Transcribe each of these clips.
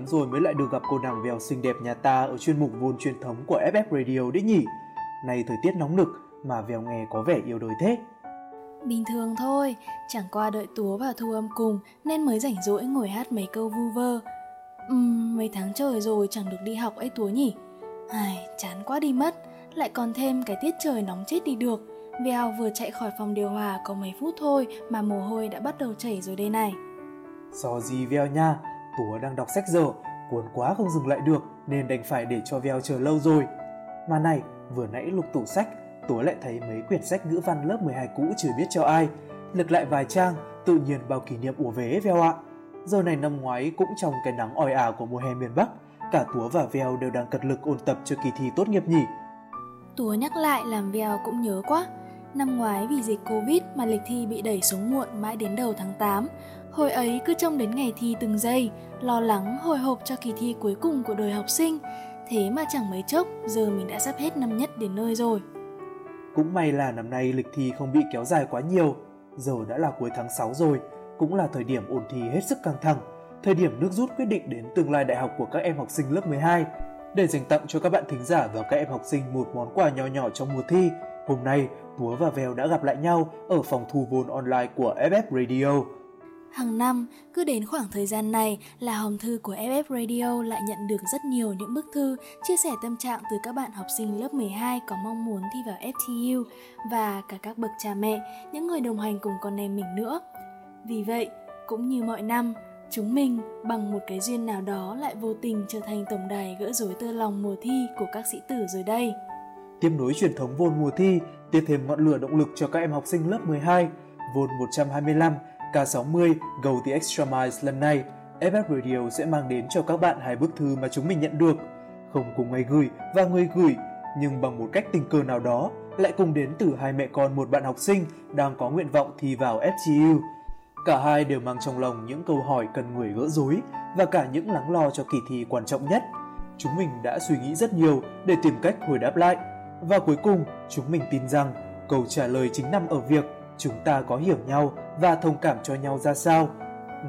Lắm rồi mới lại được gặp cô nàng vèo xinh đẹp nhà ta ở chuyên mục vôn truyền thống của FF Radio đấy nhỉ. Này thời tiết nóng nực mà vèo nghe có vẻ yêu đời thế. Bình thường thôi, chẳng qua đợi Túa và Thu âm cùng nên mới rảnh rỗi ngồi hát mấy câu vu vơ. Ừm, mấy tháng trời rồi chẳng được đi học ấy Túa nhỉ? Ai, chán quá đi mất, lại còn thêm cái tiết trời nóng chết đi được. Vèo vừa chạy khỏi phòng điều hòa có mấy phút thôi mà mồ hôi đã bắt đầu chảy rồi đây này. Do gì vèo nha, Tùa đang đọc sách dở, cuốn quá không dừng lại được nên đành phải để cho Veo chờ lâu rồi. Mà này, vừa nãy lục tủ sách, Tùa lại thấy mấy quyển sách ngữ văn lớp 12 cũ chưa biết cho ai. Lật lại vài trang, tự nhiên bao kỷ niệm ùa về Veo ạ. Giờ này năm ngoái cũng trong cái nắng oi ả của mùa hè miền Bắc, cả Túa và Veo đều đang cật lực ôn tập cho kỳ thi tốt nghiệp nhỉ. Túa nhắc lại làm Veo cũng nhớ quá. Năm ngoái vì dịch Covid mà lịch thi bị đẩy xuống muộn mãi đến đầu tháng 8. Hồi ấy cứ trông đến ngày thi từng giây, lo lắng hồi hộp cho kỳ thi cuối cùng của đời học sinh. Thế mà chẳng mấy chốc, giờ mình đã sắp hết năm nhất đến nơi rồi. Cũng may là năm nay lịch thi không bị kéo dài quá nhiều. Giờ đã là cuối tháng 6 rồi, cũng là thời điểm ôn thi hết sức căng thẳng, thời điểm nước rút quyết định đến tương lai đại học của các em học sinh lớp 12. Để dành tặng cho các bạn thính giả và các em học sinh một món quà nhỏ nhỏ trong mùa thi, hôm nay Túa và Vèo đã gặp lại nhau ở phòng thu vốn online của FF Radio. Hàng năm, cứ đến khoảng thời gian này là hòm thư của FF Radio lại nhận được rất nhiều những bức thư chia sẻ tâm trạng từ các bạn học sinh lớp 12 có mong muốn thi vào FTU và cả các bậc cha mẹ, những người đồng hành cùng con em mình nữa. Vì vậy, cũng như mọi năm, chúng mình bằng một cái duyên nào đó lại vô tình trở thành tổng đài gỡ rối tơ lòng mùa thi của các sĩ tử rồi đây. Tiếp nối truyền thống vôn mùa thi, tiếp thêm ngọn lửa động lực cho các em học sinh lớp 12. Vôn 125, K60 Go the Extra mile lần này, FF Radio sẽ mang đến cho các bạn hai bức thư mà chúng mình nhận được. Không cùng người gửi và người gửi, nhưng bằng một cách tình cờ nào đó, lại cùng đến từ hai mẹ con một bạn học sinh đang có nguyện vọng thi vào FGU. Cả hai đều mang trong lòng những câu hỏi cần người gỡ rối và cả những lắng lo cho kỳ thi quan trọng nhất. Chúng mình đã suy nghĩ rất nhiều để tìm cách hồi đáp lại. Và cuối cùng, chúng mình tin rằng câu trả lời chính nằm ở việc chúng ta có hiểu nhau và thông cảm cho nhau ra sao.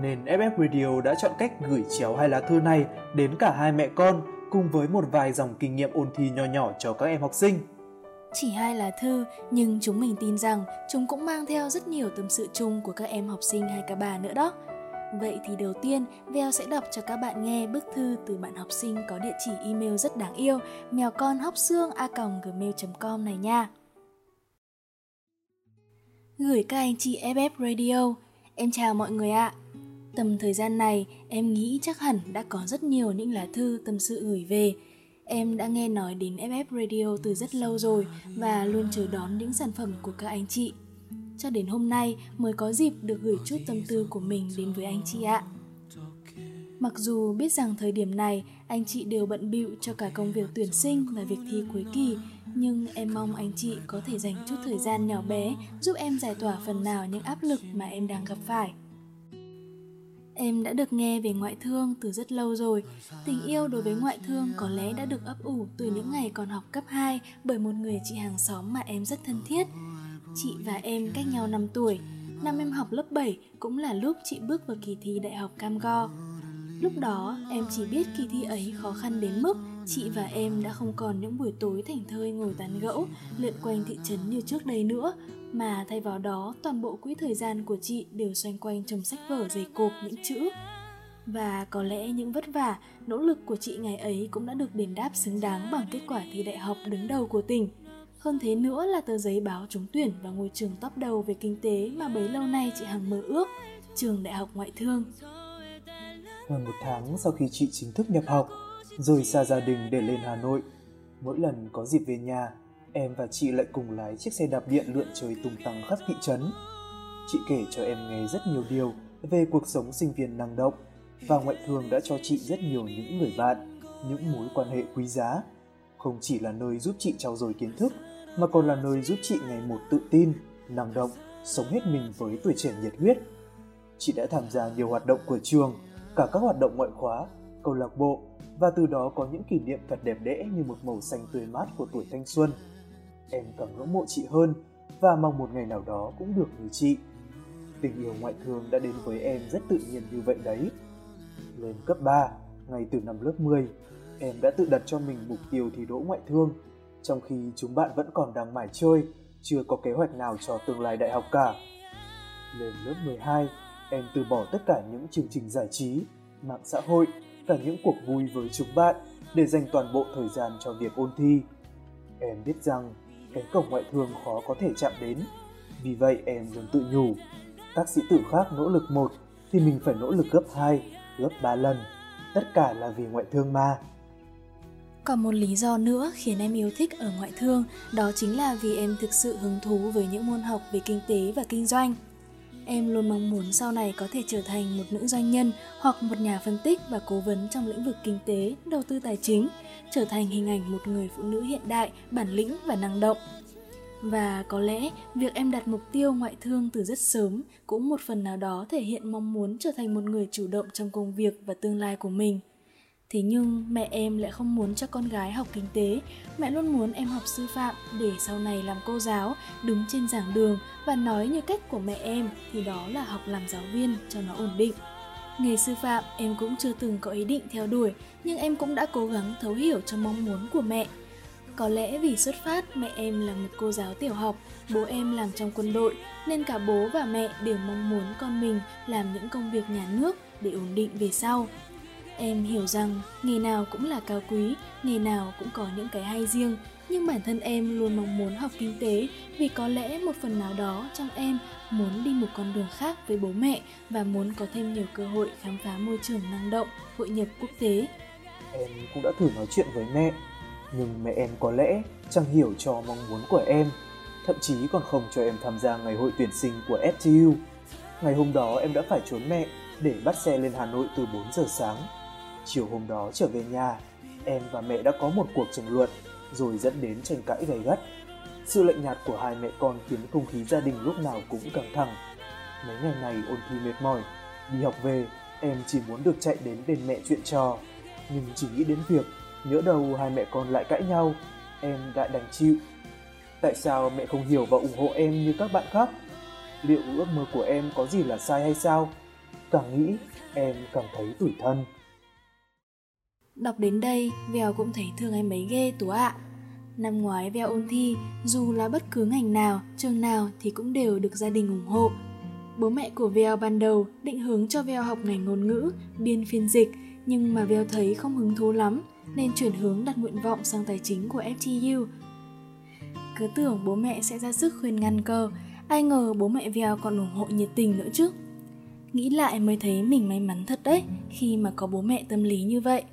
Nên FF Radio đã chọn cách gửi chéo hai lá thư này đến cả hai mẹ con cùng với một vài dòng kinh nghiệm ôn thi nho nhỏ cho các em học sinh. Chỉ hai lá thư, nhưng chúng mình tin rằng chúng cũng mang theo rất nhiều tâm sự chung của các em học sinh hay cả bà nữa đó. Vậy thì đầu tiên, Veo sẽ đọc cho các bạn nghe bức thư từ bạn học sinh có địa chỉ email rất đáng yêu mèo con hóc xương a gmail.com này nha. Gửi các anh chị FF Radio, em chào mọi người ạ. Tầm thời gian này, em nghĩ chắc hẳn đã có rất nhiều những lá thư tâm sự gửi về. Em đã nghe nói đến FF Radio từ rất lâu rồi và luôn chờ đón những sản phẩm của các anh chị. Cho đến hôm nay mới có dịp được gửi chút tâm tư của mình đến với anh chị ạ. Mặc dù biết rằng thời điểm này anh chị đều bận bịu cho cả công việc tuyển sinh và việc thi cuối kỳ, nhưng em mong anh chị có thể dành chút thời gian nhỏ bé giúp em giải tỏa phần nào những áp lực mà em đang gặp phải. Em đã được nghe về ngoại thương từ rất lâu rồi. Tình yêu đối với ngoại thương có lẽ đã được ấp ủ từ những ngày còn học cấp 2 bởi một người chị hàng xóm mà em rất thân thiết. Chị và em cách nhau 5 tuổi. Năm em học lớp 7 cũng là lúc chị bước vào kỳ thi đại học Cam Go. Lúc đó, em chỉ biết kỳ thi ấy khó khăn đến mức chị và em đã không còn những buổi tối thảnh thơi ngồi tán gẫu, lượn quanh thị trấn như trước đây nữa, mà thay vào đó toàn bộ quỹ thời gian của chị đều xoay quanh trong sách vở dày cộp những chữ. Và có lẽ những vất vả, nỗ lực của chị ngày ấy cũng đã được đền đáp xứng đáng bằng kết quả thi đại học đứng đầu của tỉnh. Hơn thế nữa là tờ giấy báo trúng tuyển vào ngôi trường top đầu về kinh tế mà bấy lâu nay chị Hằng mơ ước, trường Đại học Ngoại thương. Hơn một tháng sau khi chị chính thức nhập học, rời xa gia đình để lên Hà Nội, mỗi lần có dịp về nhà, em và chị lại cùng lái chiếc xe đạp điện lượn trời tung tăng khắp thị trấn. Chị kể cho em nghe rất nhiều điều về cuộc sống sinh viên năng động và ngoại thương đã cho chị rất nhiều những người bạn, những mối quan hệ quý giá. Không chỉ là nơi giúp chị trau dồi kiến thức, mà còn là nơi giúp chị ngày một tự tin, năng động, sống hết mình với tuổi trẻ nhiệt huyết. Chị đã tham gia nhiều hoạt động của trường, cả các hoạt động ngoại khóa, câu lạc bộ và từ đó có những kỷ niệm thật đẹp đẽ như một màu xanh tươi mát của tuổi thanh xuân. Em càng ngưỡng mộ chị hơn và mong một ngày nào đó cũng được như chị. Tình yêu ngoại thương đã đến với em rất tự nhiên như vậy đấy. Lên cấp 3, ngay từ năm lớp 10, em đã tự đặt cho mình mục tiêu thi đỗ ngoại thương, trong khi chúng bạn vẫn còn đang mải chơi, chưa có kế hoạch nào cho tương lai đại học cả. Lên lớp 12, em từ bỏ tất cả những chương trình giải trí, mạng xã hội, cả những cuộc vui với chúng bạn để dành toàn bộ thời gian cho việc ôn thi. Em biết rằng cánh cổng ngoại thương khó có thể chạm đến, vì vậy em luôn tự nhủ, các sĩ tử khác nỗ lực một thì mình phải nỗ lực gấp 2, gấp 3 lần. Tất cả là vì ngoại thương mà. Còn một lý do nữa khiến em yêu thích ở ngoại thương, đó chính là vì em thực sự hứng thú với những môn học về kinh tế và kinh doanh. Em luôn mong muốn sau này có thể trở thành một nữ doanh nhân hoặc một nhà phân tích và cố vấn trong lĩnh vực kinh tế, đầu tư tài chính, trở thành hình ảnh một người phụ nữ hiện đại, bản lĩnh và năng động. Và có lẽ việc em đặt mục tiêu ngoại thương từ rất sớm cũng một phần nào đó thể hiện mong muốn trở thành một người chủ động trong công việc và tương lai của mình. Thế nhưng mẹ em lại không muốn cho con gái học kinh tế, mẹ luôn muốn em học sư phạm để sau này làm cô giáo, đứng trên giảng đường và nói như cách của mẹ em thì đó là học làm giáo viên cho nó ổn định. Nghề sư phạm em cũng chưa từng có ý định theo đuổi, nhưng em cũng đã cố gắng thấu hiểu cho mong muốn của mẹ. Có lẽ vì xuất phát mẹ em là một cô giáo tiểu học, bố em làm trong quân đội, nên cả bố và mẹ đều mong muốn con mình làm những công việc nhà nước để ổn định về sau. Em hiểu rằng nghề nào cũng là cao quý, nghề nào cũng có những cái hay riêng, nhưng bản thân em luôn mong muốn học kinh tế vì có lẽ một phần nào đó trong em muốn đi một con đường khác với bố mẹ và muốn có thêm nhiều cơ hội khám phá môi trường năng động, hội nhập quốc tế. Em cũng đã thử nói chuyện với mẹ, nhưng mẹ em có lẽ chẳng hiểu cho mong muốn của em, thậm chí còn không cho em tham gia ngày hội tuyển sinh của FTU. Ngày hôm đó em đã phải trốn mẹ để bắt xe lên Hà Nội từ 4 giờ sáng Chiều hôm đó trở về nhà, em và mẹ đã có một cuộc tranh luận rồi dẫn đến tranh cãi gay gắt. Sự lạnh nhạt của hai mẹ con khiến không khí gia đình lúc nào cũng căng thẳng. Mấy ngày này ôn thi mệt mỏi, đi học về, em chỉ muốn được chạy đến bên mẹ chuyện trò. Nhưng chỉ nghĩ đến việc nhỡ đầu hai mẹ con lại cãi nhau, em đã đành chịu. Tại sao mẹ không hiểu và ủng hộ em như các bạn khác? Liệu ước mơ của em có gì là sai hay sao? Càng nghĩ, em càng thấy tủi thân. Đọc đến đây, Vèo cũng thấy thương em ấy ghê tú ạ. Năm ngoái Vèo ôn thi, dù là bất cứ ngành nào, trường nào thì cũng đều được gia đình ủng hộ. Bố mẹ của Vèo ban đầu định hướng cho Vèo học ngành ngôn ngữ, biên phiên dịch, nhưng mà Vèo thấy không hứng thú lắm, nên chuyển hướng đặt nguyện vọng sang tài chính của FTU. Cứ tưởng bố mẹ sẽ ra sức khuyên ngăn cơ, ai ngờ bố mẹ Vèo còn ủng hộ nhiệt tình nữa chứ. Nghĩ lại mới thấy mình may mắn thật đấy khi mà có bố mẹ tâm lý như vậy.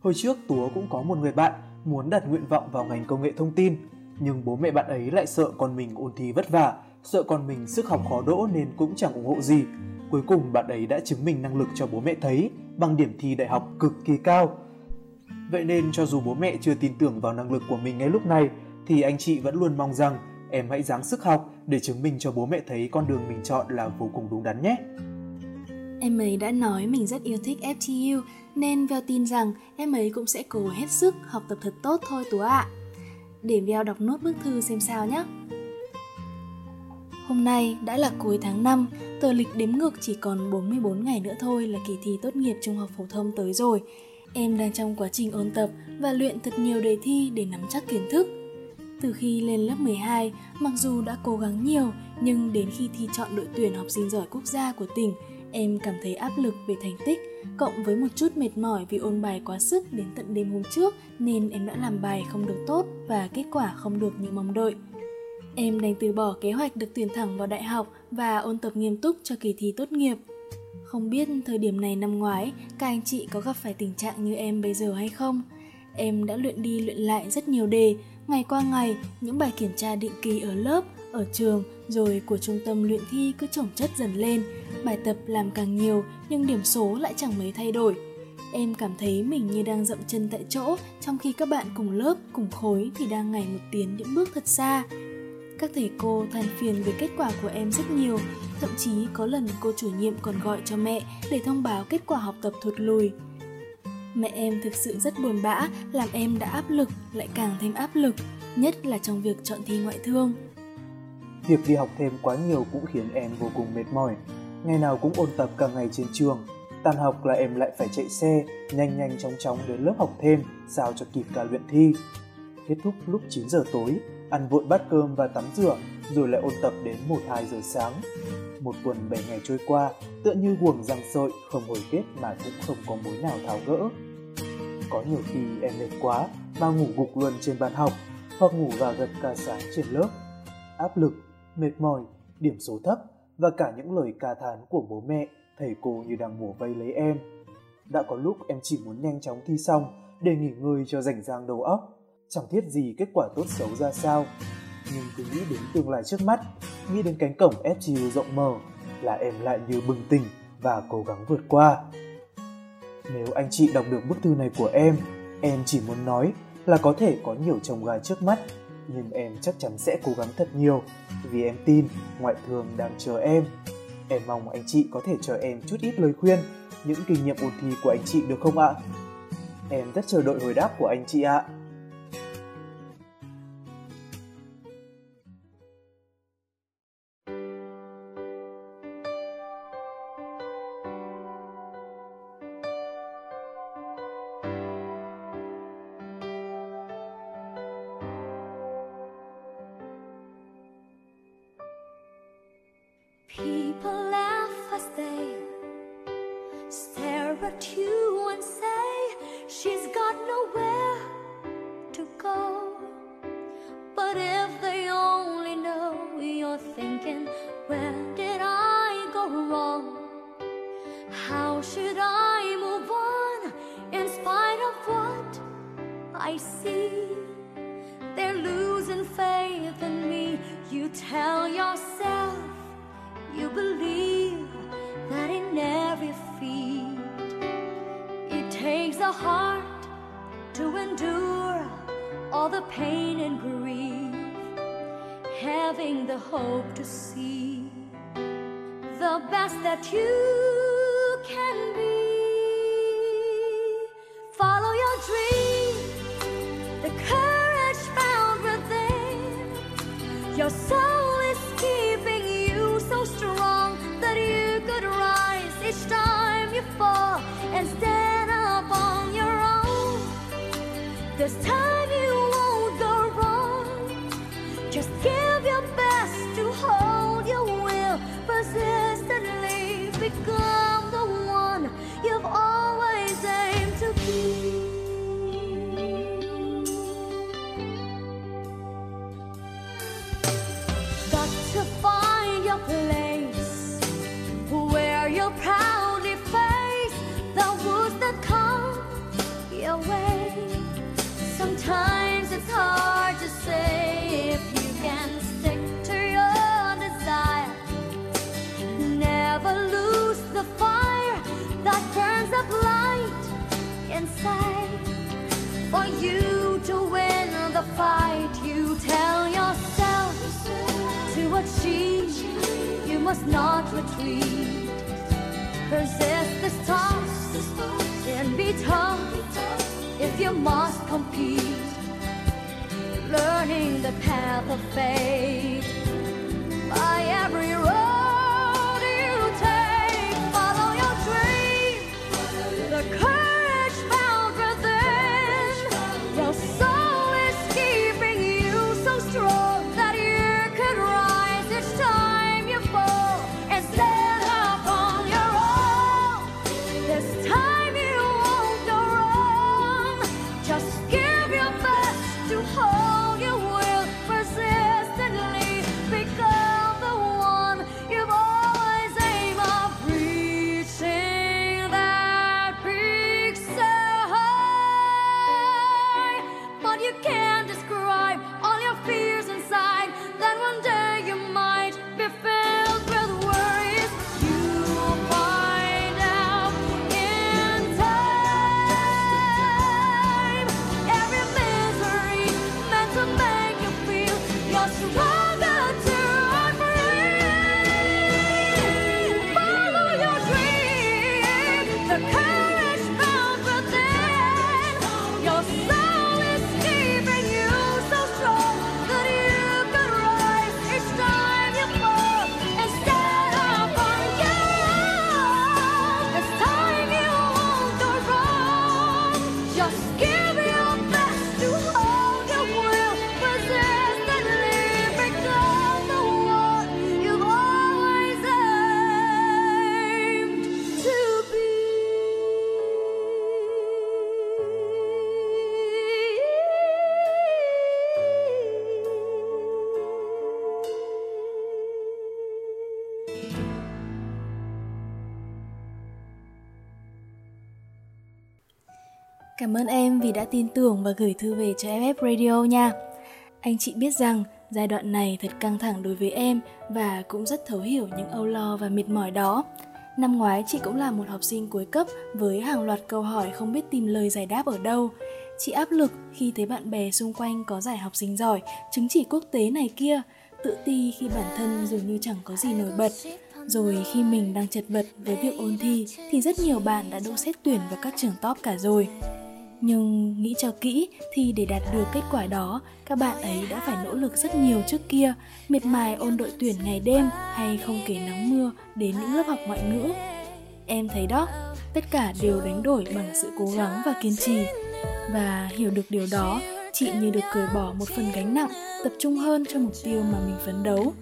Hồi trước Túa cũng có một người bạn muốn đặt nguyện vọng vào ngành công nghệ thông tin, nhưng bố mẹ bạn ấy lại sợ con mình ôn thi vất vả, sợ con mình sức học khó đỗ nên cũng chẳng ủng hộ gì. Cuối cùng bạn ấy đã chứng minh năng lực cho bố mẹ thấy bằng điểm thi đại học cực kỳ cao. Vậy nên cho dù bố mẹ chưa tin tưởng vào năng lực của mình ngay lúc này thì anh chị vẫn luôn mong rằng em hãy dáng sức học để chứng minh cho bố mẹ thấy con đường mình chọn là vô cùng đúng đắn nhé. Em ấy đã nói mình rất yêu thích FTU nên Veo tin rằng em ấy cũng sẽ cố hết sức học tập thật tốt thôi Tú ạ. À. Để Veo đọc nốt bức thư xem sao nhé. Hôm nay đã là cuối tháng 5, tờ lịch đếm ngược chỉ còn 44 ngày nữa thôi là kỳ thi tốt nghiệp trung học phổ thông tới rồi. Em đang trong quá trình ôn tập và luyện thật nhiều đề thi để nắm chắc kiến thức. Từ khi lên lớp 12, mặc dù đã cố gắng nhiều, nhưng đến khi thi chọn đội tuyển học sinh giỏi quốc gia của tỉnh, Em cảm thấy áp lực về thành tích, cộng với một chút mệt mỏi vì ôn bài quá sức đến tận đêm hôm trước nên em đã làm bài không được tốt và kết quả không được như mong đợi. Em đành từ bỏ kế hoạch được tuyển thẳng vào đại học và ôn tập nghiêm túc cho kỳ thi tốt nghiệp. Không biết thời điểm này năm ngoái, các anh chị có gặp phải tình trạng như em bây giờ hay không? Em đã luyện đi luyện lại rất nhiều đề, ngày qua ngày, những bài kiểm tra định kỳ ở lớp, ở trường, rồi của trung tâm luyện thi cứ chồng chất dần lên. Bài tập làm càng nhiều, nhưng điểm số lại chẳng mấy thay đổi. Em cảm thấy mình như đang dậm chân tại chỗ, trong khi các bạn cùng lớp, cùng khối thì đang ngày một tiến những bước thật xa. Các thầy cô than phiền về kết quả của em rất nhiều, thậm chí có lần cô chủ nhiệm còn gọi cho mẹ để thông báo kết quả học tập thụt lùi. Mẹ em thực sự rất buồn bã, làm em đã áp lực, lại càng thêm áp lực, nhất là trong việc chọn thi ngoại thương. Việc đi học thêm quá nhiều cũng khiến em vô cùng mệt mỏi. Ngày nào cũng ôn tập cả ngày trên trường. Tan học là em lại phải chạy xe, nhanh nhanh chóng chóng đến lớp học thêm, sao cho kịp cả luyện thi. Kết thúc lúc 9 giờ tối, ăn vội bát cơm và tắm rửa, rồi lại ôn tập đến 1-2 giờ sáng. Một tuần 7 ngày trôi qua, tựa như guồng răng sợi, không hồi kết mà cũng không có mối nào tháo gỡ. Có nhiều khi em mệt quá mà ngủ gục luôn trên bàn học, hoặc ngủ gà gật cả sáng trên lớp. Áp lực, mệt mỏi, điểm số thấp và cả những lời ca thán của bố mẹ, thầy cô như đang bùa vây lấy em. Đã có lúc em chỉ muốn nhanh chóng thi xong để nghỉ ngơi cho rảnh rang đầu óc chẳng thiết gì kết quả tốt xấu ra sao. Nhưng cứ nghĩ đến tương lai trước mắt, nghĩ đến cánh cổng FGU rộng mở là em lại như bừng tỉnh và cố gắng vượt qua. Nếu anh chị đọc được bức thư này của em, em chỉ muốn nói là có thể có nhiều chồng gái trước mắt, nhưng em chắc chắn sẽ cố gắng thật nhiều vì em tin ngoại thương đang chờ em. Em mong anh chị có thể cho em chút ít lời khuyên, những kinh nghiệm ôn thi của anh chị được không ạ? Em rất chờ đợi hồi đáp của anh chị ạ. to endure all the pain and grief, having the hope to see the best that you can be. Follow your dreams, the courage found within your soul. This time. Must not retreat. Persist this task and be tough if you must compete. Learning the path of fate by every Cảm ơn em vì đã tin tưởng và gửi thư về cho FF Radio nha. Anh chị biết rằng giai đoạn này thật căng thẳng đối với em và cũng rất thấu hiểu những âu lo và mệt mỏi đó. Năm ngoái chị cũng là một học sinh cuối cấp với hàng loạt câu hỏi không biết tìm lời giải đáp ở đâu. Chị áp lực khi thấy bạn bè xung quanh có giải học sinh giỏi, chứng chỉ quốc tế này kia, tự ti khi bản thân dường như chẳng có gì nổi bật. Rồi khi mình đang chật vật với việc ôn thi thì rất nhiều bạn đã đỗ xét tuyển vào các trường top cả rồi. Nhưng nghĩ cho kỹ thì để đạt được kết quả đó, các bạn ấy đã phải nỗ lực rất nhiều trước kia, miệt mài ôn đội tuyển ngày đêm hay không kể nắng mưa đến những lớp học ngoại ngữ. Em thấy đó, tất cả đều đánh đổi bằng sự cố gắng và kiên trì. Và hiểu được điều đó, chị như được cởi bỏ một phần gánh nặng, tập trung hơn cho mục tiêu mà mình phấn đấu.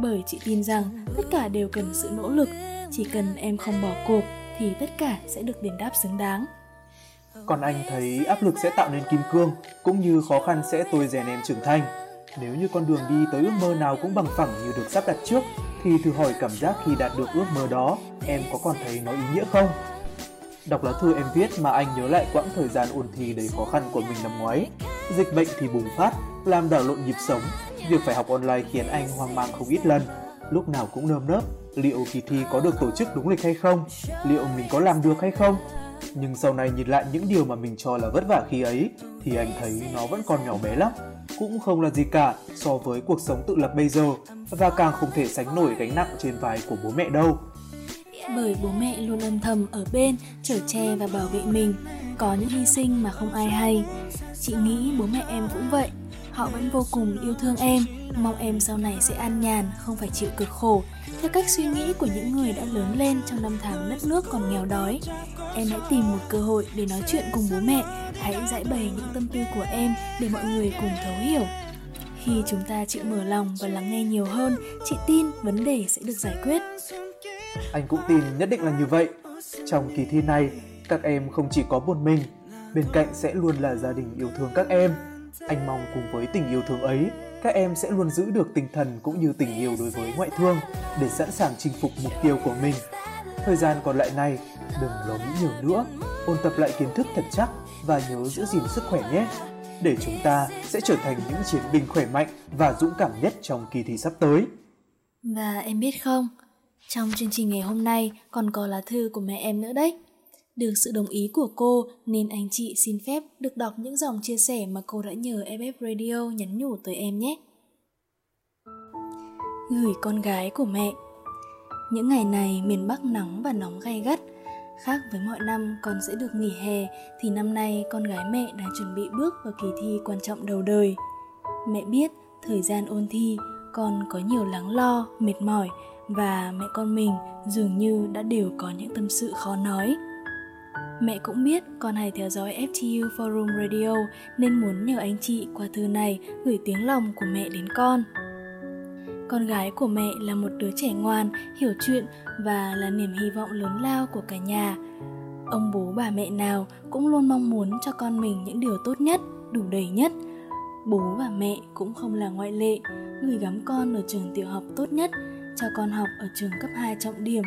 Bởi chị tin rằng tất cả đều cần sự nỗ lực, chỉ cần em không bỏ cuộc thì tất cả sẽ được đền đáp xứng đáng. Còn anh thấy áp lực sẽ tạo nên kim cương, cũng như khó khăn sẽ tôi rèn em trưởng thành. Nếu như con đường đi tới ước mơ nào cũng bằng phẳng như được sắp đặt trước, thì thử hỏi cảm giác khi đạt được ước mơ đó, em có còn thấy nó ý nghĩa không? Đọc lá thư em viết mà anh nhớ lại quãng thời gian ôn thi đầy khó khăn của mình năm ngoái. Dịch bệnh thì bùng phát, làm đảo lộn nhịp sống. Việc phải học online khiến anh hoang mang không ít lần. Lúc nào cũng nơm nớp, liệu kỳ thi có được tổ chức đúng lịch hay không? Liệu mình có làm được hay không? Nhưng sau này nhìn lại những điều mà mình cho là vất vả khi ấy thì anh thấy nó vẫn còn nhỏ bé lắm, cũng không là gì cả so với cuộc sống tự lập bây giờ và càng không thể sánh nổi gánh nặng trên vai của bố mẹ đâu. Bởi bố mẹ luôn âm thầm ở bên, chở che và bảo vệ mình, có những hy sinh mà không ai hay. Chị nghĩ bố mẹ em cũng vậy, họ vẫn vô cùng yêu thương em, mong em sau này sẽ an nhàn, không phải chịu cực khổ, theo cách suy nghĩ của những người đã lớn lên trong năm tháng đất nước còn nghèo đói. Em hãy tìm một cơ hội để nói chuyện cùng bố mẹ, hãy giải bày những tâm tư của em để mọi người cùng thấu hiểu. Khi chúng ta chịu mở lòng và lắng nghe nhiều hơn, chị tin vấn đề sẽ được giải quyết. Anh cũng tin nhất định là như vậy. Trong kỳ thi này, các em không chỉ có một mình, bên cạnh sẽ luôn là gia đình yêu thương các em. Anh mong cùng với tình yêu thương ấy, các em sẽ luôn giữ được tinh thần cũng như tình yêu đối với ngoại thương để sẵn sàng chinh phục mục tiêu của mình. Thời gian còn lại này, đừng lo nghĩ nhiều nữa, ôn tập lại kiến thức thật chắc và nhớ giữ gìn sức khỏe nhé. Để chúng ta sẽ trở thành những chiến binh khỏe mạnh và dũng cảm nhất trong kỳ thi sắp tới. Và em biết không, trong chương trình ngày hôm nay còn có lá thư của mẹ em nữa đấy. Được sự đồng ý của cô nên anh chị xin phép được đọc những dòng chia sẻ mà cô đã nhờ FF Radio nhắn nhủ tới em nhé. Gửi con gái của mẹ Những ngày này miền Bắc nắng và nóng gay gắt Khác với mọi năm con sẽ được nghỉ hè thì năm nay con gái mẹ đã chuẩn bị bước vào kỳ thi quan trọng đầu đời. Mẹ biết thời gian ôn thi con có nhiều lắng lo, mệt mỏi và mẹ con mình dường như đã đều có những tâm sự khó nói. Mẹ cũng biết con hay theo dõi FTU Forum Radio nên muốn nhờ anh chị qua thư này gửi tiếng lòng của mẹ đến con. Con gái của mẹ là một đứa trẻ ngoan, hiểu chuyện và là niềm hy vọng lớn lao của cả nhà. Ông bố bà mẹ nào cũng luôn mong muốn cho con mình những điều tốt nhất, đủ đầy nhất. Bố và mẹ cũng không là ngoại lệ, gửi gắm con ở trường tiểu học tốt nhất, cho con học ở trường cấp 2 trọng điểm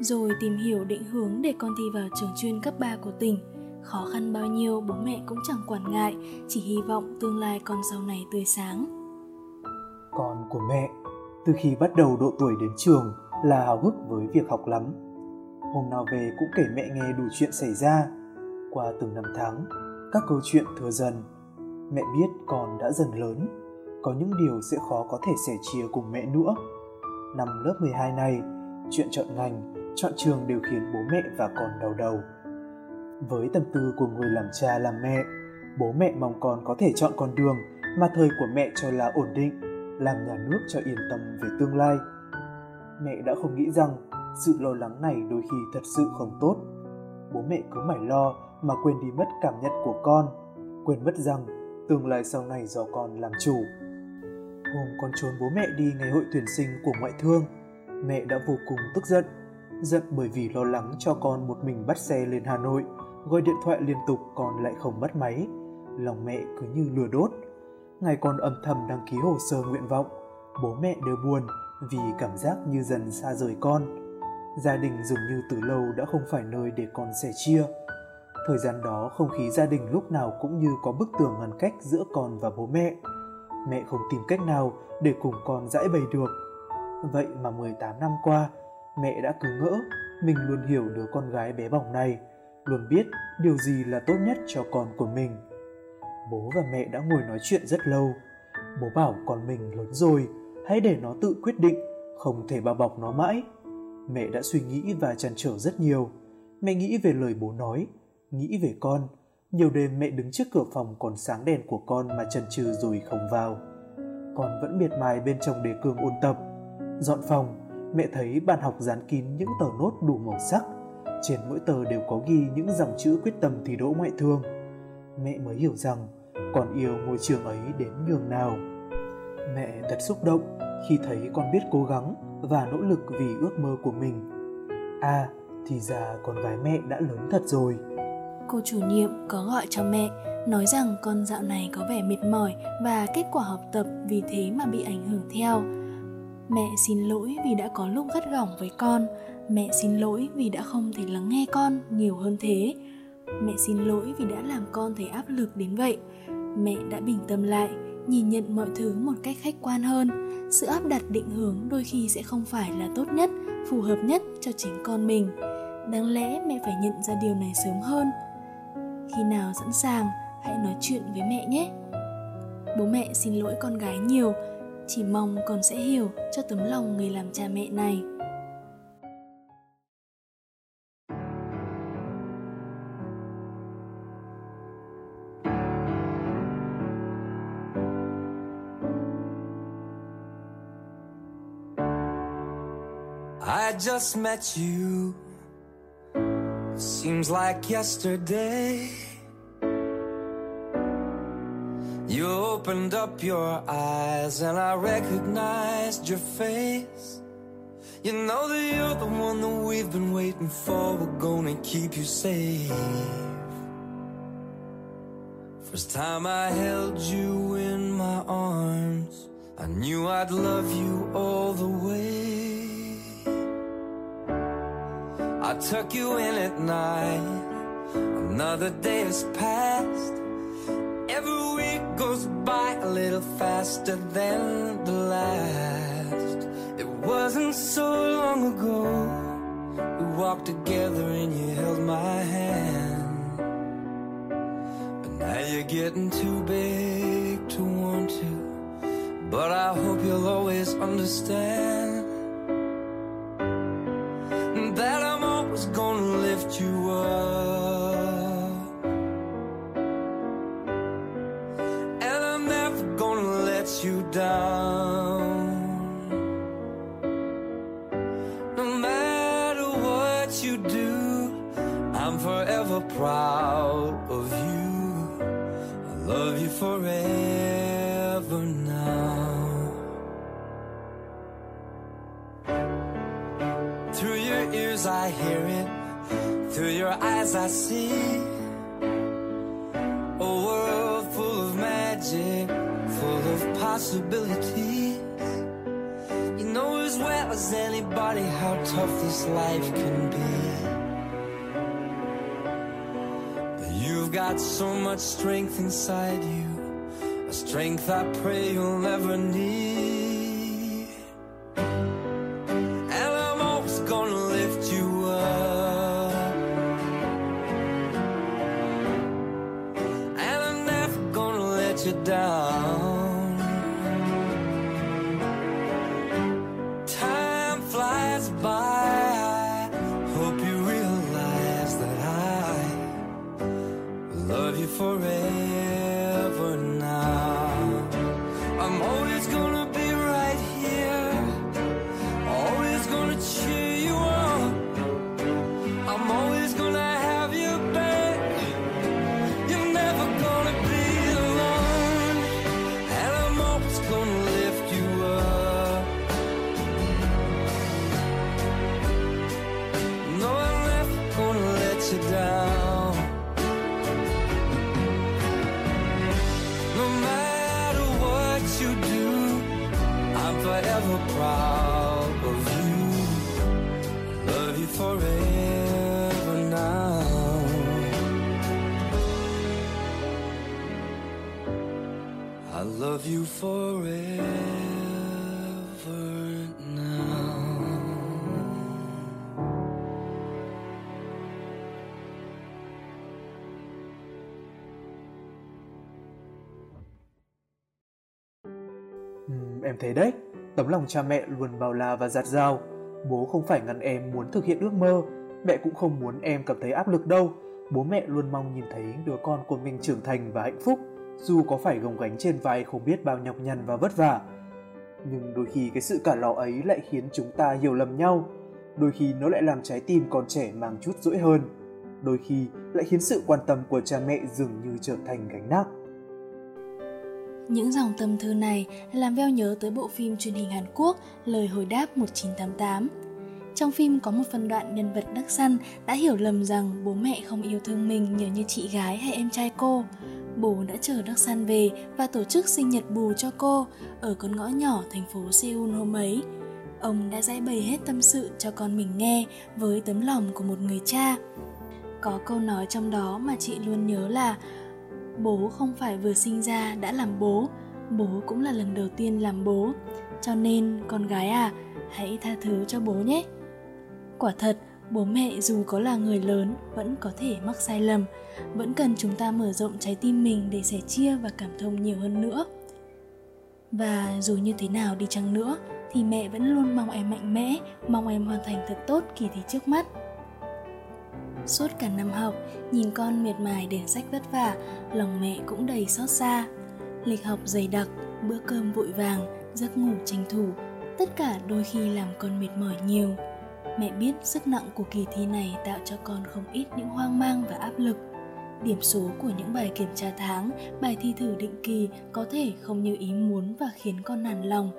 rồi tìm hiểu định hướng để con thi vào trường chuyên cấp 3 của tỉnh. Khó khăn bao nhiêu bố mẹ cũng chẳng quản ngại, chỉ hy vọng tương lai con sau này tươi sáng. Con của mẹ, từ khi bắt đầu độ tuổi đến trường là hào hức với việc học lắm. Hôm nào về cũng kể mẹ nghe đủ chuyện xảy ra. Qua từng năm tháng, các câu chuyện thừa dần. Mẹ biết con đã dần lớn. có những điều sẽ khó có thể sẻ chia cùng mẹ nữa. Năm lớp 12 này, chuyện chọn ngành, chọn trường đều khiến bố mẹ và con đau đầu. Với tâm tư của người làm cha làm mẹ, bố mẹ mong con có thể chọn con đường mà thời của mẹ cho là ổn định, làm nhà nước cho yên tâm về tương lai. Mẹ đã không nghĩ rằng sự lo lắng này đôi khi thật sự không tốt. Bố mẹ cứ mải lo mà quên đi mất cảm nhận của con, quên mất rằng tương lai sau này do con làm chủ. Hôm con trốn bố mẹ đi ngày hội tuyển sinh của ngoại thương, mẹ đã vô cùng tức giận. Giận bởi vì lo lắng cho con một mình bắt xe lên Hà Nội, gọi điện thoại liên tục con lại không bắt máy. Lòng mẹ cứ như lửa đốt. Ngày con âm thầm đăng ký hồ sơ nguyện vọng, bố mẹ đều buồn vì cảm giác như dần xa rời con. Gia đình dường như từ lâu đã không phải nơi để con sẻ chia. Thời gian đó không khí gia đình lúc nào cũng như có bức tường ngăn cách giữa con và bố mẹ. Mẹ không tìm cách nào để cùng con giải bày được. Vậy mà 18 năm qua, mẹ đã cứ ngỡ mình luôn hiểu đứa con gái bé bỏng này, luôn biết điều gì là tốt nhất cho con của mình. Bố và mẹ đã ngồi nói chuyện rất lâu. Bố bảo con mình lớn rồi, hãy để nó tự quyết định, không thể bao bọc nó mãi. Mẹ đã suy nghĩ và chăn trở rất nhiều. Mẹ nghĩ về lời bố nói, nghĩ về con. Nhiều đêm mẹ đứng trước cửa phòng còn sáng đèn của con mà chần chừ rồi không vào. Con vẫn miệt mài bên trong đề cương ôn tập. Dọn phòng, mẹ thấy bàn học dán kín những tờ nốt đủ màu sắc. Trên mỗi tờ đều có ghi những dòng chữ quyết tâm thi đỗ ngoại thương. Mẹ mới hiểu rằng con yêu ngôi trường ấy đến nhường nào. Mẹ thật xúc động khi thấy con biết cố gắng và nỗ lực vì ước mơ của mình. À, thì ra con gái mẹ đã lớn thật rồi. Cô chủ nhiệm có gọi cho mẹ, nói rằng con dạo này có vẻ mệt mỏi và kết quả học tập vì thế mà bị ảnh hưởng theo. Mẹ xin lỗi vì đã có lúc gắt gỏng với con, mẹ xin lỗi vì đã không thể lắng nghe con nhiều hơn thế. Mẹ xin lỗi vì đã làm con thấy áp lực đến vậy. Mẹ đã bình tâm lại, nhìn nhận mọi thứ một cách khách quan hơn. Sự áp đặt định hướng đôi khi sẽ không phải là tốt nhất phù hợp nhất cho chính con mình. Đáng lẽ mẹ phải nhận ra điều này sớm hơn. Khi nào sẵn sàng hãy nói chuyện với mẹ nhé. Bố mẹ xin lỗi con gái nhiều chỉ mong con sẽ hiểu cho tấm lòng người làm cha mẹ này I just met you. Seems like yesterday. You opened up your eyes and I recognized your face. You know that you're the one that we've been waiting for. We're gonna keep you safe. First time I held you in my arms, I knew I'd love you all the way. I tuck you in at night. Another day has passed. Every goes by a little faster than the last. It wasn't so long ago. We walked together and you held my hand. But now you're getting too big to want to. But I hope you'll always understand proud of you. I love you forever now. Through your ears I hear it, through your eyes I see a world full of magic, full of possibilities. You know as well as anybody how tough this life can be. You've got so much strength inside you, a strength I pray you'll never need. let down. No matter what you do, I'm forever proud of you. Love you forever now. I love you forever. Em thấy đấy, tấm lòng cha mẹ luôn bao la và giạt rào. Bố không phải ngăn em muốn thực hiện ước mơ, mẹ cũng không muốn em cảm thấy áp lực đâu. Bố mẹ luôn mong nhìn thấy đứa con của mình trưởng thành và hạnh phúc, dù có phải gồng gánh trên vai không biết bao nhọc nhằn và vất vả. Nhưng đôi khi cái sự cả lò ấy lại khiến chúng ta hiểu lầm nhau. Đôi khi nó lại làm trái tim con trẻ mang chút dỗi hơn. Đôi khi lại khiến sự quan tâm của cha mẹ dường như trở thành gánh nặng. Những dòng tâm thư này làm Veo nhớ tới bộ phim truyền hình Hàn Quốc Lời hồi đáp 1988. Trong phim có một phân đoạn nhân vật Đắc Săn đã hiểu lầm rằng bố mẹ không yêu thương mình nhờ như chị gái hay em trai cô. Bố đã chờ Đắc Săn về và tổ chức sinh nhật bù cho cô ở con ngõ nhỏ thành phố Seoul hôm ấy. Ông đã giải bày hết tâm sự cho con mình nghe với tấm lòng của một người cha. Có câu nói trong đó mà chị luôn nhớ là bố không phải vừa sinh ra đã làm bố bố cũng là lần đầu tiên làm bố. Cho nên, con gái à hãy tha thứ cho bố nhé. Quả thật, bố mẹ dù có là người lớn vẫn có thể mắc sai lầm, vẫn cần chúng ta mở rộng trái tim mình để sẻ chia và cảm thông nhiều hơn nữa. Và dù như thế nào đi chăng nữa, thì mẹ vẫn luôn mong em mạnh mẽ, mong em hoàn thành thật tốt kỳ thi trước mắt. Suốt cả năm học, nhìn con miệt mài để sách vất vả, lòng mẹ cũng đầy xót xa. Lịch học dày đặc, bữa cơm vội vàng, giấc ngủ tranh thủ, tất cả đôi khi làm con mệt mỏi nhiều. Mẹ biết sức nặng của kỳ thi này tạo cho con không ít những hoang mang và áp lực. Điểm số của những bài kiểm tra tháng, bài thi thử định kỳ có thể không như ý muốn và khiến con nản lòng.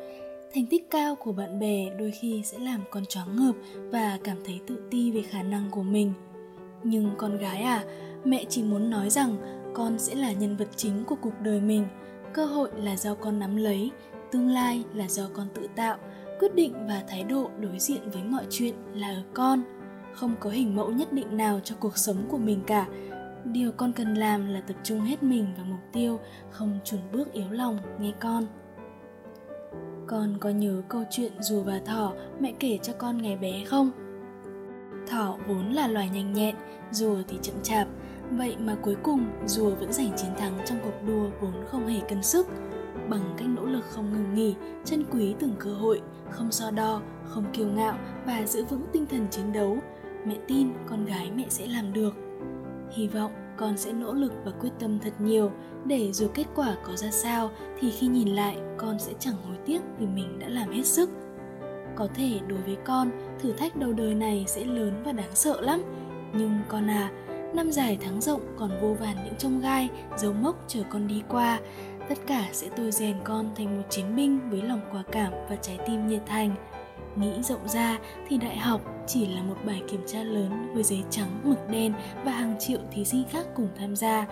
Thành tích cao của bạn bè đôi khi sẽ làm con choáng ngợp và cảm thấy tự ti về khả năng của mình – nhưng con gái à mẹ chỉ muốn nói rằng con sẽ là nhân vật chính của cuộc đời mình. Cơ hội là do con nắm lấy, tương lai là do con tự tạo. Quyết định và thái độ đối diện với mọi chuyện là ở con. Không có hình mẫu nhất định nào cho cuộc sống của mình cả. Điều con cần làm là tập trung hết mình vào mục tiêu, không chùn bước yếu lòng nghe con. Con có nhớ câu chuyện rùa và thỏ mẹ kể cho con ngày bé không? Thỏ vốn là loài nhanh nhẹn, rùa thì chậm chạp, vậy mà cuối cùng rùa vẫn giành chiến thắng trong cuộc đua vốn không hề cân sức. Bằng cách nỗ lực không ngừng nghỉ, chân quý từng cơ hội, không so đo, không kiêu ngạo và giữ vững tinh thần chiến đấu, mẹ tin con gái mẹ sẽ làm được. Hy vọng con sẽ nỗ lực và quyết tâm thật nhiều để dù kết quả có ra sao thì khi nhìn lại con sẽ chẳng hối tiếc vì mình đã làm hết sức có thể đối với con, thử thách đầu đời này sẽ lớn và đáng sợ lắm. Nhưng con à năm dài tháng rộng còn vô vàn những trông gai, dấu mốc chờ con đi qua. Tất cả sẽ tôi rèn con thành một chiến binh với lòng quả cảm và trái tim nhiệt thành. Nghĩ rộng ra thì đại học chỉ là một bài kiểm tra lớn với giấy trắng, mực đen và hàng triệu thí sinh khác cùng tham gia.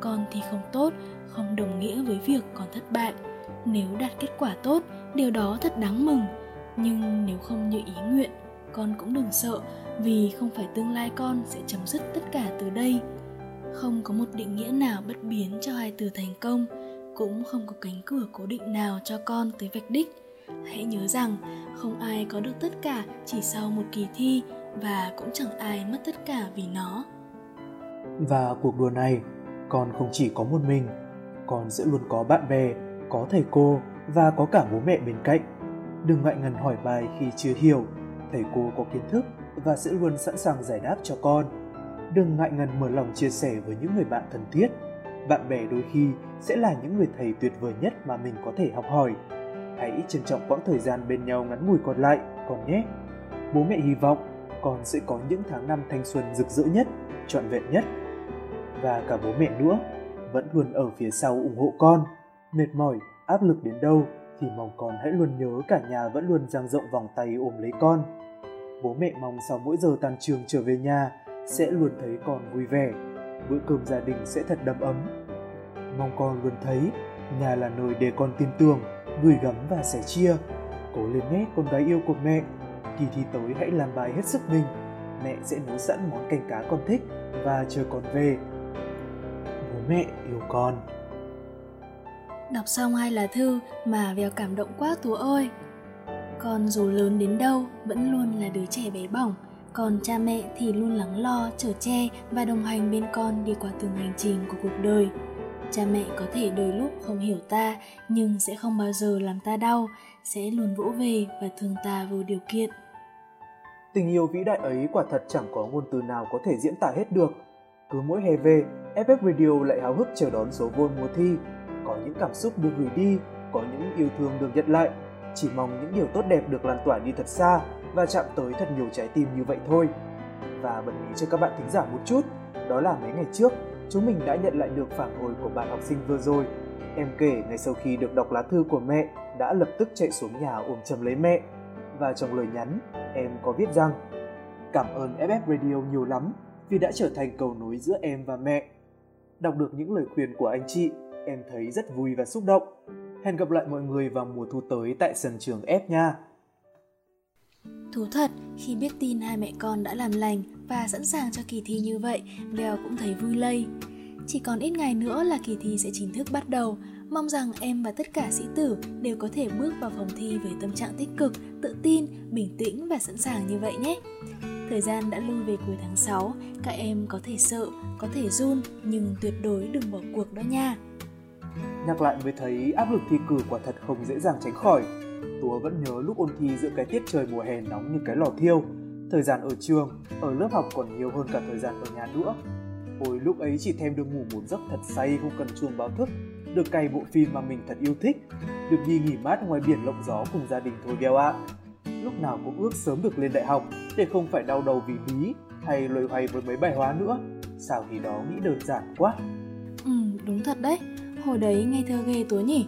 Con thì không tốt, không đồng nghĩa với việc con thất bại. Nếu đạt kết quả tốt, điều đó thật đáng mừng nhưng nếu không như ý nguyện, con cũng đừng sợ, vì không phải tương lai con sẽ chấm dứt tất cả từ đây. Không có một định nghĩa nào bất biến cho hai từ thành công, cũng không có cánh cửa cố định nào cho con tới vạch đích. Hãy nhớ rằng, không ai có được tất cả chỉ sau một kỳ thi và cũng chẳng ai mất tất cả vì nó. Và cuộc đua này, con không chỉ có một mình, con sẽ luôn có bạn bè, có thầy cô và có cả bố mẹ bên cạnh. Đừng ngại ngần hỏi bài khi chưa hiểu, thầy cô có kiến thức và sẽ luôn sẵn sàng giải đáp cho con. Đừng ngại ngần mở lòng chia sẻ với những người bạn thân thiết. Bạn bè đôi khi sẽ là những người thầy tuyệt vời nhất mà mình có thể học hỏi. Hãy trân trọng quãng thời gian bên nhau ngắn ngủi còn lại, con nhé. Bố mẹ hy vọng con sẽ có những tháng năm thanh xuân rực rỡ nhất, trọn vẹn nhất. Và cả bố mẹ nữa, vẫn luôn ở phía sau ủng hộ con. Mệt mỏi, áp lực đến đâu thì mong con hãy luôn nhớ cả nhà vẫn luôn dang rộng vòng tay ôm lấy con. Bố mẹ mong sau mỗi giờ tan trường trở về nhà sẽ luôn thấy con vui vẻ, bữa cơm gia đình sẽ thật đầm ấm. Mong con luôn thấy nhà là nơi để con tin tưởng, gửi gắm và sẻ chia. Cố lên nhé con gái yêu của mẹ, kỳ thi tới hãy làm bài hết sức mình. Mẹ sẽ nấu sẵn món canh cá con thích và chờ con về. Bố mẹ yêu con. Đọc xong hai lá thư mà Vèo cảm động quá Tú ơi. Con dù lớn đến đâu vẫn luôn là đứa trẻ bé bỏng, còn cha mẹ thì luôn lắng lo, chở che và đồng hành bên con đi qua từng hành trình của cuộc đời. Cha mẹ có thể đôi lúc không hiểu ta nhưng sẽ không bao giờ làm ta đau, sẽ luôn vỗ về và thương ta vô điều kiện. Tình yêu vĩ đại ấy quả thật chẳng có ngôn từ nào có thể diễn tả hết được. Cứ mỗi hè về, FF Radio lại háo hức chờ đón số vôn mùa thi. Có những cảm xúc được gửi đi, có những yêu thương được nhận lại. Chỉ mong những điều tốt đẹp được lan tỏa đi thật xa và chạm tới thật nhiều trái tim như vậy thôi. Và bật mí cho các bạn thính giả một chút, đó là mấy ngày trước, chúng mình đã nhận lại được phản hồi của bạn học sinh vừa rồi. Em kể ngay sau khi được đọc lá thư của mẹ đã lập tức chạy xuống nhà ôm chầm lấy mẹ. Và trong lời nhắn, em có viết rằng Cảm ơn FF Radio nhiều lắm vì đã trở thành cầu nối giữa em và mẹ. Đọc được những lời khuyên của anh chị, em thấy rất vui và xúc động. Hẹn gặp lại mọi người vào mùa thu tới tại sân trường F nha. Thú thật, khi biết tin hai mẹ con đã làm lành và sẵn sàng cho kỳ thi như vậy, Bèo cũng thấy vui lây. Chỉ còn ít ngày nữa là kỳ thi sẽ chính thức bắt đầu, mong rằng em và tất cả sĩ tử đều có thể bước vào phòng thi với tâm trạng tích cực, tự tin, bình tĩnh và sẵn sàng như vậy nhé. Thời gian đã lui về cuối tháng 6, các em có thể sợ, có thể run nhưng tuyệt đối đừng bỏ cuộc đó nha. Nhắc lại mới thấy áp lực thi cử quả thật không dễ dàng tránh khỏi. Túa vẫn nhớ lúc ôn thi giữa cái tiết trời mùa hè nóng như cái lò thiêu. Thời gian ở trường, ở lớp học còn nhiều hơn cả thời gian ở nhà nữa. Ôi lúc ấy chỉ thèm được ngủ một giấc thật say không cần chuông báo thức, được cày bộ phim mà mình thật yêu thích, được đi nghỉ mát ngoài biển lộng gió cùng gia đình thôi bèo ạ. Lúc nào cũng ước sớm được lên đại học để không phải đau đầu vì lý hay loay hoay với mấy bài hóa nữa. Sao thì đó nghĩ đơn giản quá. Ừ, đúng thật đấy. Hồi đấy ngây thơ ghê tối nhỉ.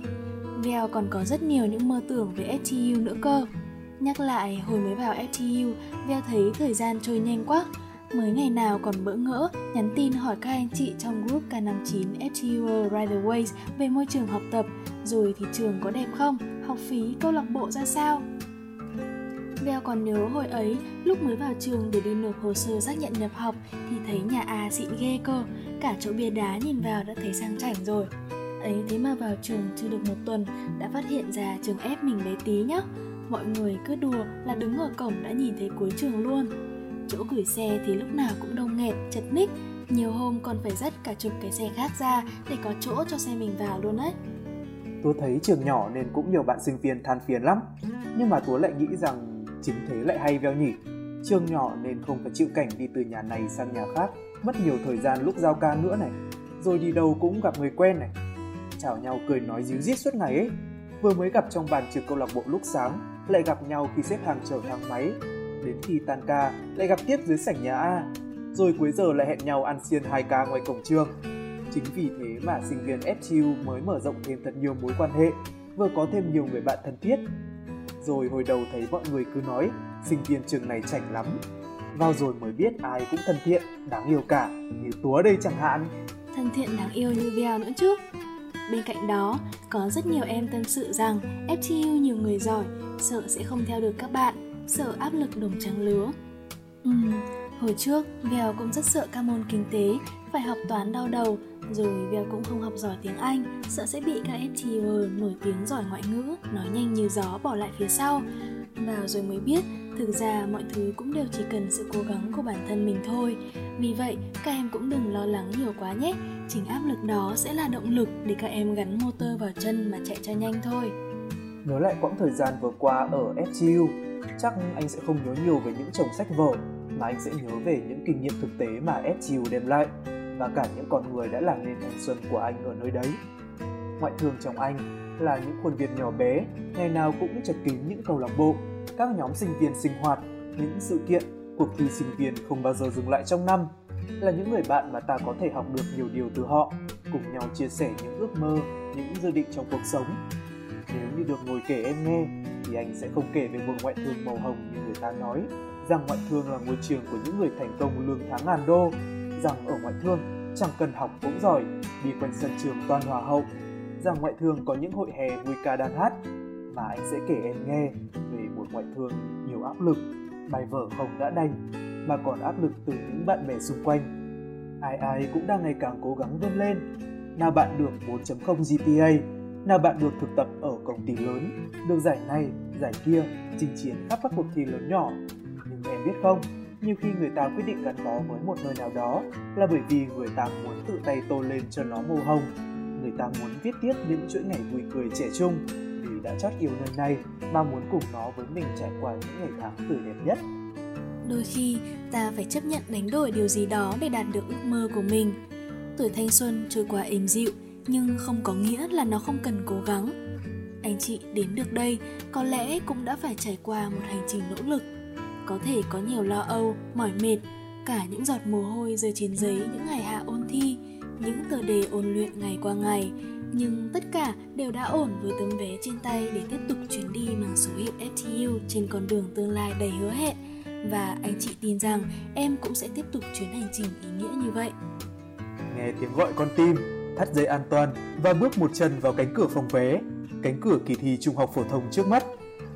Vèo còn có rất nhiều những mơ tưởng về FTU nữa cơ. Nhắc lại hồi mới vào FTU, Vèo thấy thời gian trôi nhanh quá. Mới ngày nào còn bỡ ngỡ nhắn tin hỏi các anh chị trong group K59 FTU Riderways về môi trường học tập, rồi thì trường có đẹp không, học phí, câu lạc bộ ra sao. Vèo còn nhớ hồi ấy, lúc mới vào trường để đi nộp hồ sơ xác nhận nhập học thì thấy nhà A xịn ghê cơ, cả chỗ bia đá nhìn vào đã thấy sang chảnh rồi. Ấy thế mà vào trường chưa được một tuần đã phát hiện ra trường ép mình bé tí nhá. Mọi người cứ đùa là đứng ở cổng đã nhìn thấy cuối trường luôn. Chỗ gửi xe thì lúc nào cũng đông nghẹt, chật ních, nhiều hôm còn phải dắt cả chục cái xe khác ra để có chỗ cho xe mình vào luôn đấy. Tôi thấy trường nhỏ nên cũng nhiều bạn sinh viên than phiền lắm. Nhưng mà tôi lại nghĩ rằng chính thế lại hay veo nhỉ. Trường nhỏ nên không phải chịu cảnh đi từ nhà này sang nhà khác, mất nhiều thời gian lúc giao ca nữa này. Rồi đi đâu cũng gặp người quen này. Chào nhau cười nói díu dít suốt ngày ấy. Vừa mới gặp trong bàn trực câu lạc bộ lúc sáng, lại gặp nhau khi xếp hàng chờ thang máy. Đến khi tan ca, lại gặp tiếp dưới sảnh nhà A. Rồi cuối giờ lại hẹn nhau ăn xiên 2 ca ngoài cổng trường. Chính vì thế mà sinh viên FTU mới mở rộng thêm thật nhiều mối quan hệ, vừa có thêm nhiều người bạn thân thiết. Rồi hồi đầu thấy mọi người cứ nói sinh viên trường này chảnh lắm. Vào rồi mới biết ai cũng thân thiện, đáng yêu cả, như Túa đây chẳng hạn. Thân thiện đáng yêu như Bèo nữa chứ. Bên cạnh đó, có rất nhiều em tâm sự rằng FTU nhiều người giỏi, sợ sẽ không theo được các bạn, sợ áp lực đồng trang lứa. Ừm, hồi trước, Vèo cũng rất sợ các môn kinh tế, phải học toán đau đầu, rồi Vèo cũng không học giỏi tiếng Anh, sợ sẽ bị các FTU nổi tiếng giỏi ngoại ngữ, nói nhanh như gió bỏ lại phía sau. Vào rồi mới biết, thực ra mọi thứ cũng đều chỉ cần sự cố gắng của bản thân mình thôi. Vì vậy, các em cũng đừng lo lắng nhiều quá nhé. Chính áp lực đó sẽ là động lực để các em gắn motor vào chân mà chạy cho nhanh thôi. Nhớ lại quãng thời gian vừa qua ở FGU chắc anh sẽ không nhớ nhiều về những chồng sách vở, mà anh sẽ nhớ về những kinh nghiệm thực tế mà FGU đem lại và cả những con người đã làm nên thanh xuân của anh ở nơi đấy. Ngoại thường trong anh là những khuôn viên nhỏ bé, ngày nào cũng chật kín những câu lạc bộ, các nhóm sinh viên sinh hoạt, những sự kiện, cuộc thi sinh viên không bao giờ dừng lại trong năm. Là những người bạn mà ta có thể học được nhiều điều từ họ, cùng nhau chia sẻ những ước mơ, những dự định trong cuộc sống. Nếu như được ngồi kể em nghe, thì anh sẽ không kể về một ngoại thương màu hồng như người ta nói, rằng ngoại thương là ngôi trường của những người thành công lương tháng ngàn đô, rằng ở ngoại thương chẳng cần học cũng giỏi, đi quanh sân trường toàn hòa hậu, rằng ngoại thương có những hội hè vui ca đàn hát, mà anh sẽ kể em nghe về ngoại thương nhiều áp lực, bài vở không đã đành mà còn áp lực từ những bạn bè xung quanh. Ai ai cũng đang ngày càng cố gắng vươn lên. Nào bạn được 4.0 GPA, nào bạn được thực tập ở công ty lớn, được giải này, giải kia, chinh chiến khắp các cuộc thi lớn nhỏ. Nhưng em biết không, nhiều khi người ta quyết định gắn bó với một nơi nào đó là bởi vì người ta muốn tự tay tô lên cho nó màu hồng. Người ta muốn viết tiếp những chuỗi ngày vui cười trẻ trung vì đã chót yêu nơi này mà muốn cùng nó với mình trải qua những ngày tháng tươi đẹp nhất. Đôi khi ta phải chấp nhận đánh đổi điều gì đó để đạt được ước mơ của mình. Tuổi thanh xuân trôi qua êm dịu nhưng không có nghĩa là nó không cần cố gắng. Anh chị đến được đây có lẽ cũng đã phải trải qua một hành trình nỗ lực có thể có nhiều lo âu, mỏi mệt, cả những giọt mồ hôi rơi trên giấy những ngày hạ ôn thi, những tờ đề ôn luyện ngày qua ngày, nhưng tất cả đều đã ổn với tấm vé trên tay để tiếp tục chuyến đi mang số hiệu FTU trên con đường tương lai đầy hứa hẹn và anh chị tin rằng em cũng sẽ tiếp tục chuyến hành trình ý nghĩa như vậy. Nghe tiếng gọi con tim, thắt dây an toàn và bước một chân vào cánh cửa phòng vé, cánh cửa kỳ thi trung học phổ thông trước mắt.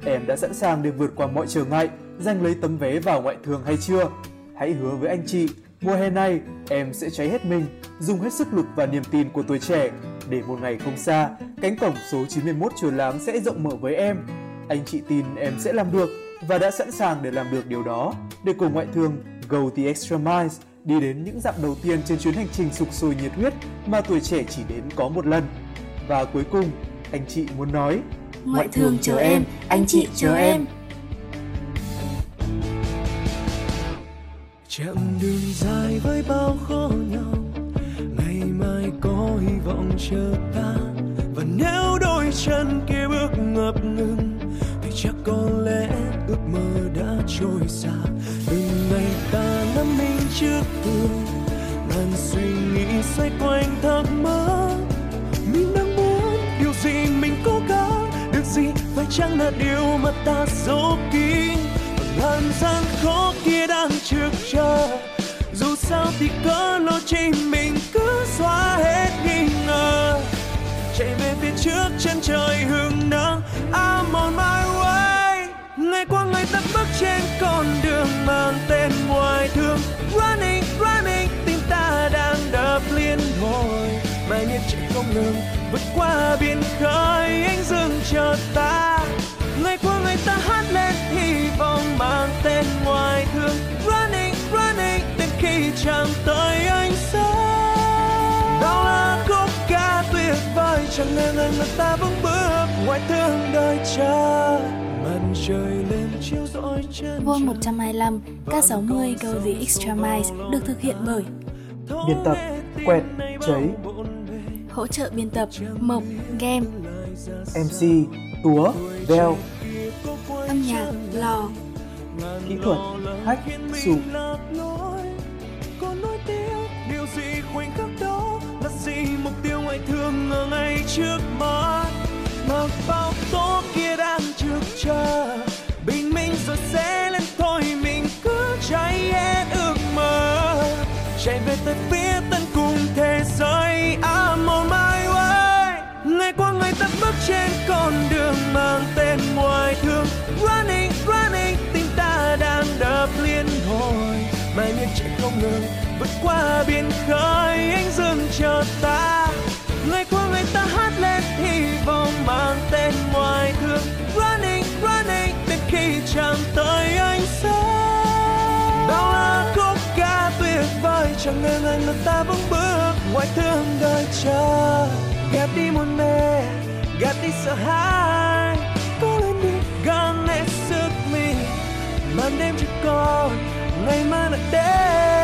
Em đã sẵn sàng để vượt qua mọi trở ngại giành lấy tấm vé vào ngoại thường hay chưa? Hãy hứa với anh chị, mùa hè này em sẽ cháy hết mình, dùng hết sức lực và niềm tin của tuổi trẻ để một ngày không xa, cánh cổng số 91 chùa láng sẽ rộng mở với em. Anh chị tin em sẽ làm được và đã sẵn sàng để làm được điều đó để cùng ngoại thương Go the Extra Miles đi đến những dặm đầu tiên trên chuyến hành trình sục sôi nhiệt huyết mà tuổi trẻ chỉ đến có một lần. Và cuối cùng, anh chị muốn nói Ngoại thương chờ em, anh chị chờ em. chặng đường dài với bao khó nhau ngày mai có hy vọng chờ ta. Và nếu đôi chân kia bước ngập ngừng, thì chắc có lẽ ước mơ đã trôi xa. Từng ngày ta ngắm mình trước tường Làn suy nghĩ xoay quanh thắc mắc mình đang muốn điều gì mình cố gắng được gì phải chăng là điều mà ta giấu kín? Làn gian khó kia đang trước chờ sao thì cỡ lối chi mình cứ xóa hết nghi ngờ? Chạy về phía trước chân trời hừng nắng, I'm on my way. Ngày qua ngày ta bước trên con đường mang tên ngoài thương. Running running, tim ta đang đập liên hồi. Mai nhịp chạy không ngừng vượt qua biển khơi anh dừng chờ ta. Ngày qua ngày ta hát lên, hy vọng mang tên ngoài chẳng tới ánh sáng. Đó là khúc ca tuyệt vời chẳng ngờ ngần là ta vững bước ngoài thương đời chờ mặt trời lên chiếu rọi chân Vol 125, K60 Go The Extra Miles được thực hiện bởi biên tập quẹt cháy. hỗ trợ biên tập Mộc, Game, MC Túa Veo. âm nhạc Lò, kỹ thuật Hách Sụp trước mắt. Mặc bao tố kia đang trực chờ. Bình minh rồi sẽ lên thôi, mình cứ cháy hết ước mơ. Chạy về tới phía tận cùng thế giới. I'm on my way. Ngày qua ngày ta bước trên con đường mang tên ngoài thương. Running running tim ta đang đập liên hồi. Mai miên chạy không ngừng, vượt qua biển khơi, anh dừng chờ ta người qua người ta hát lên, hy vọng mang tên ngoài thương. Running running đến khi chẳng tới ánh sáng. Đó là khúc ca tuyệt vời chẳng ngờ người mà ta vững bước. Ngoài thương đời chờ, gạt đi muôn mê, gạt đi sợ hãi. Cố lên đi, gắng hết sức mình, màn đêm chỉ còn, ngày mai là đến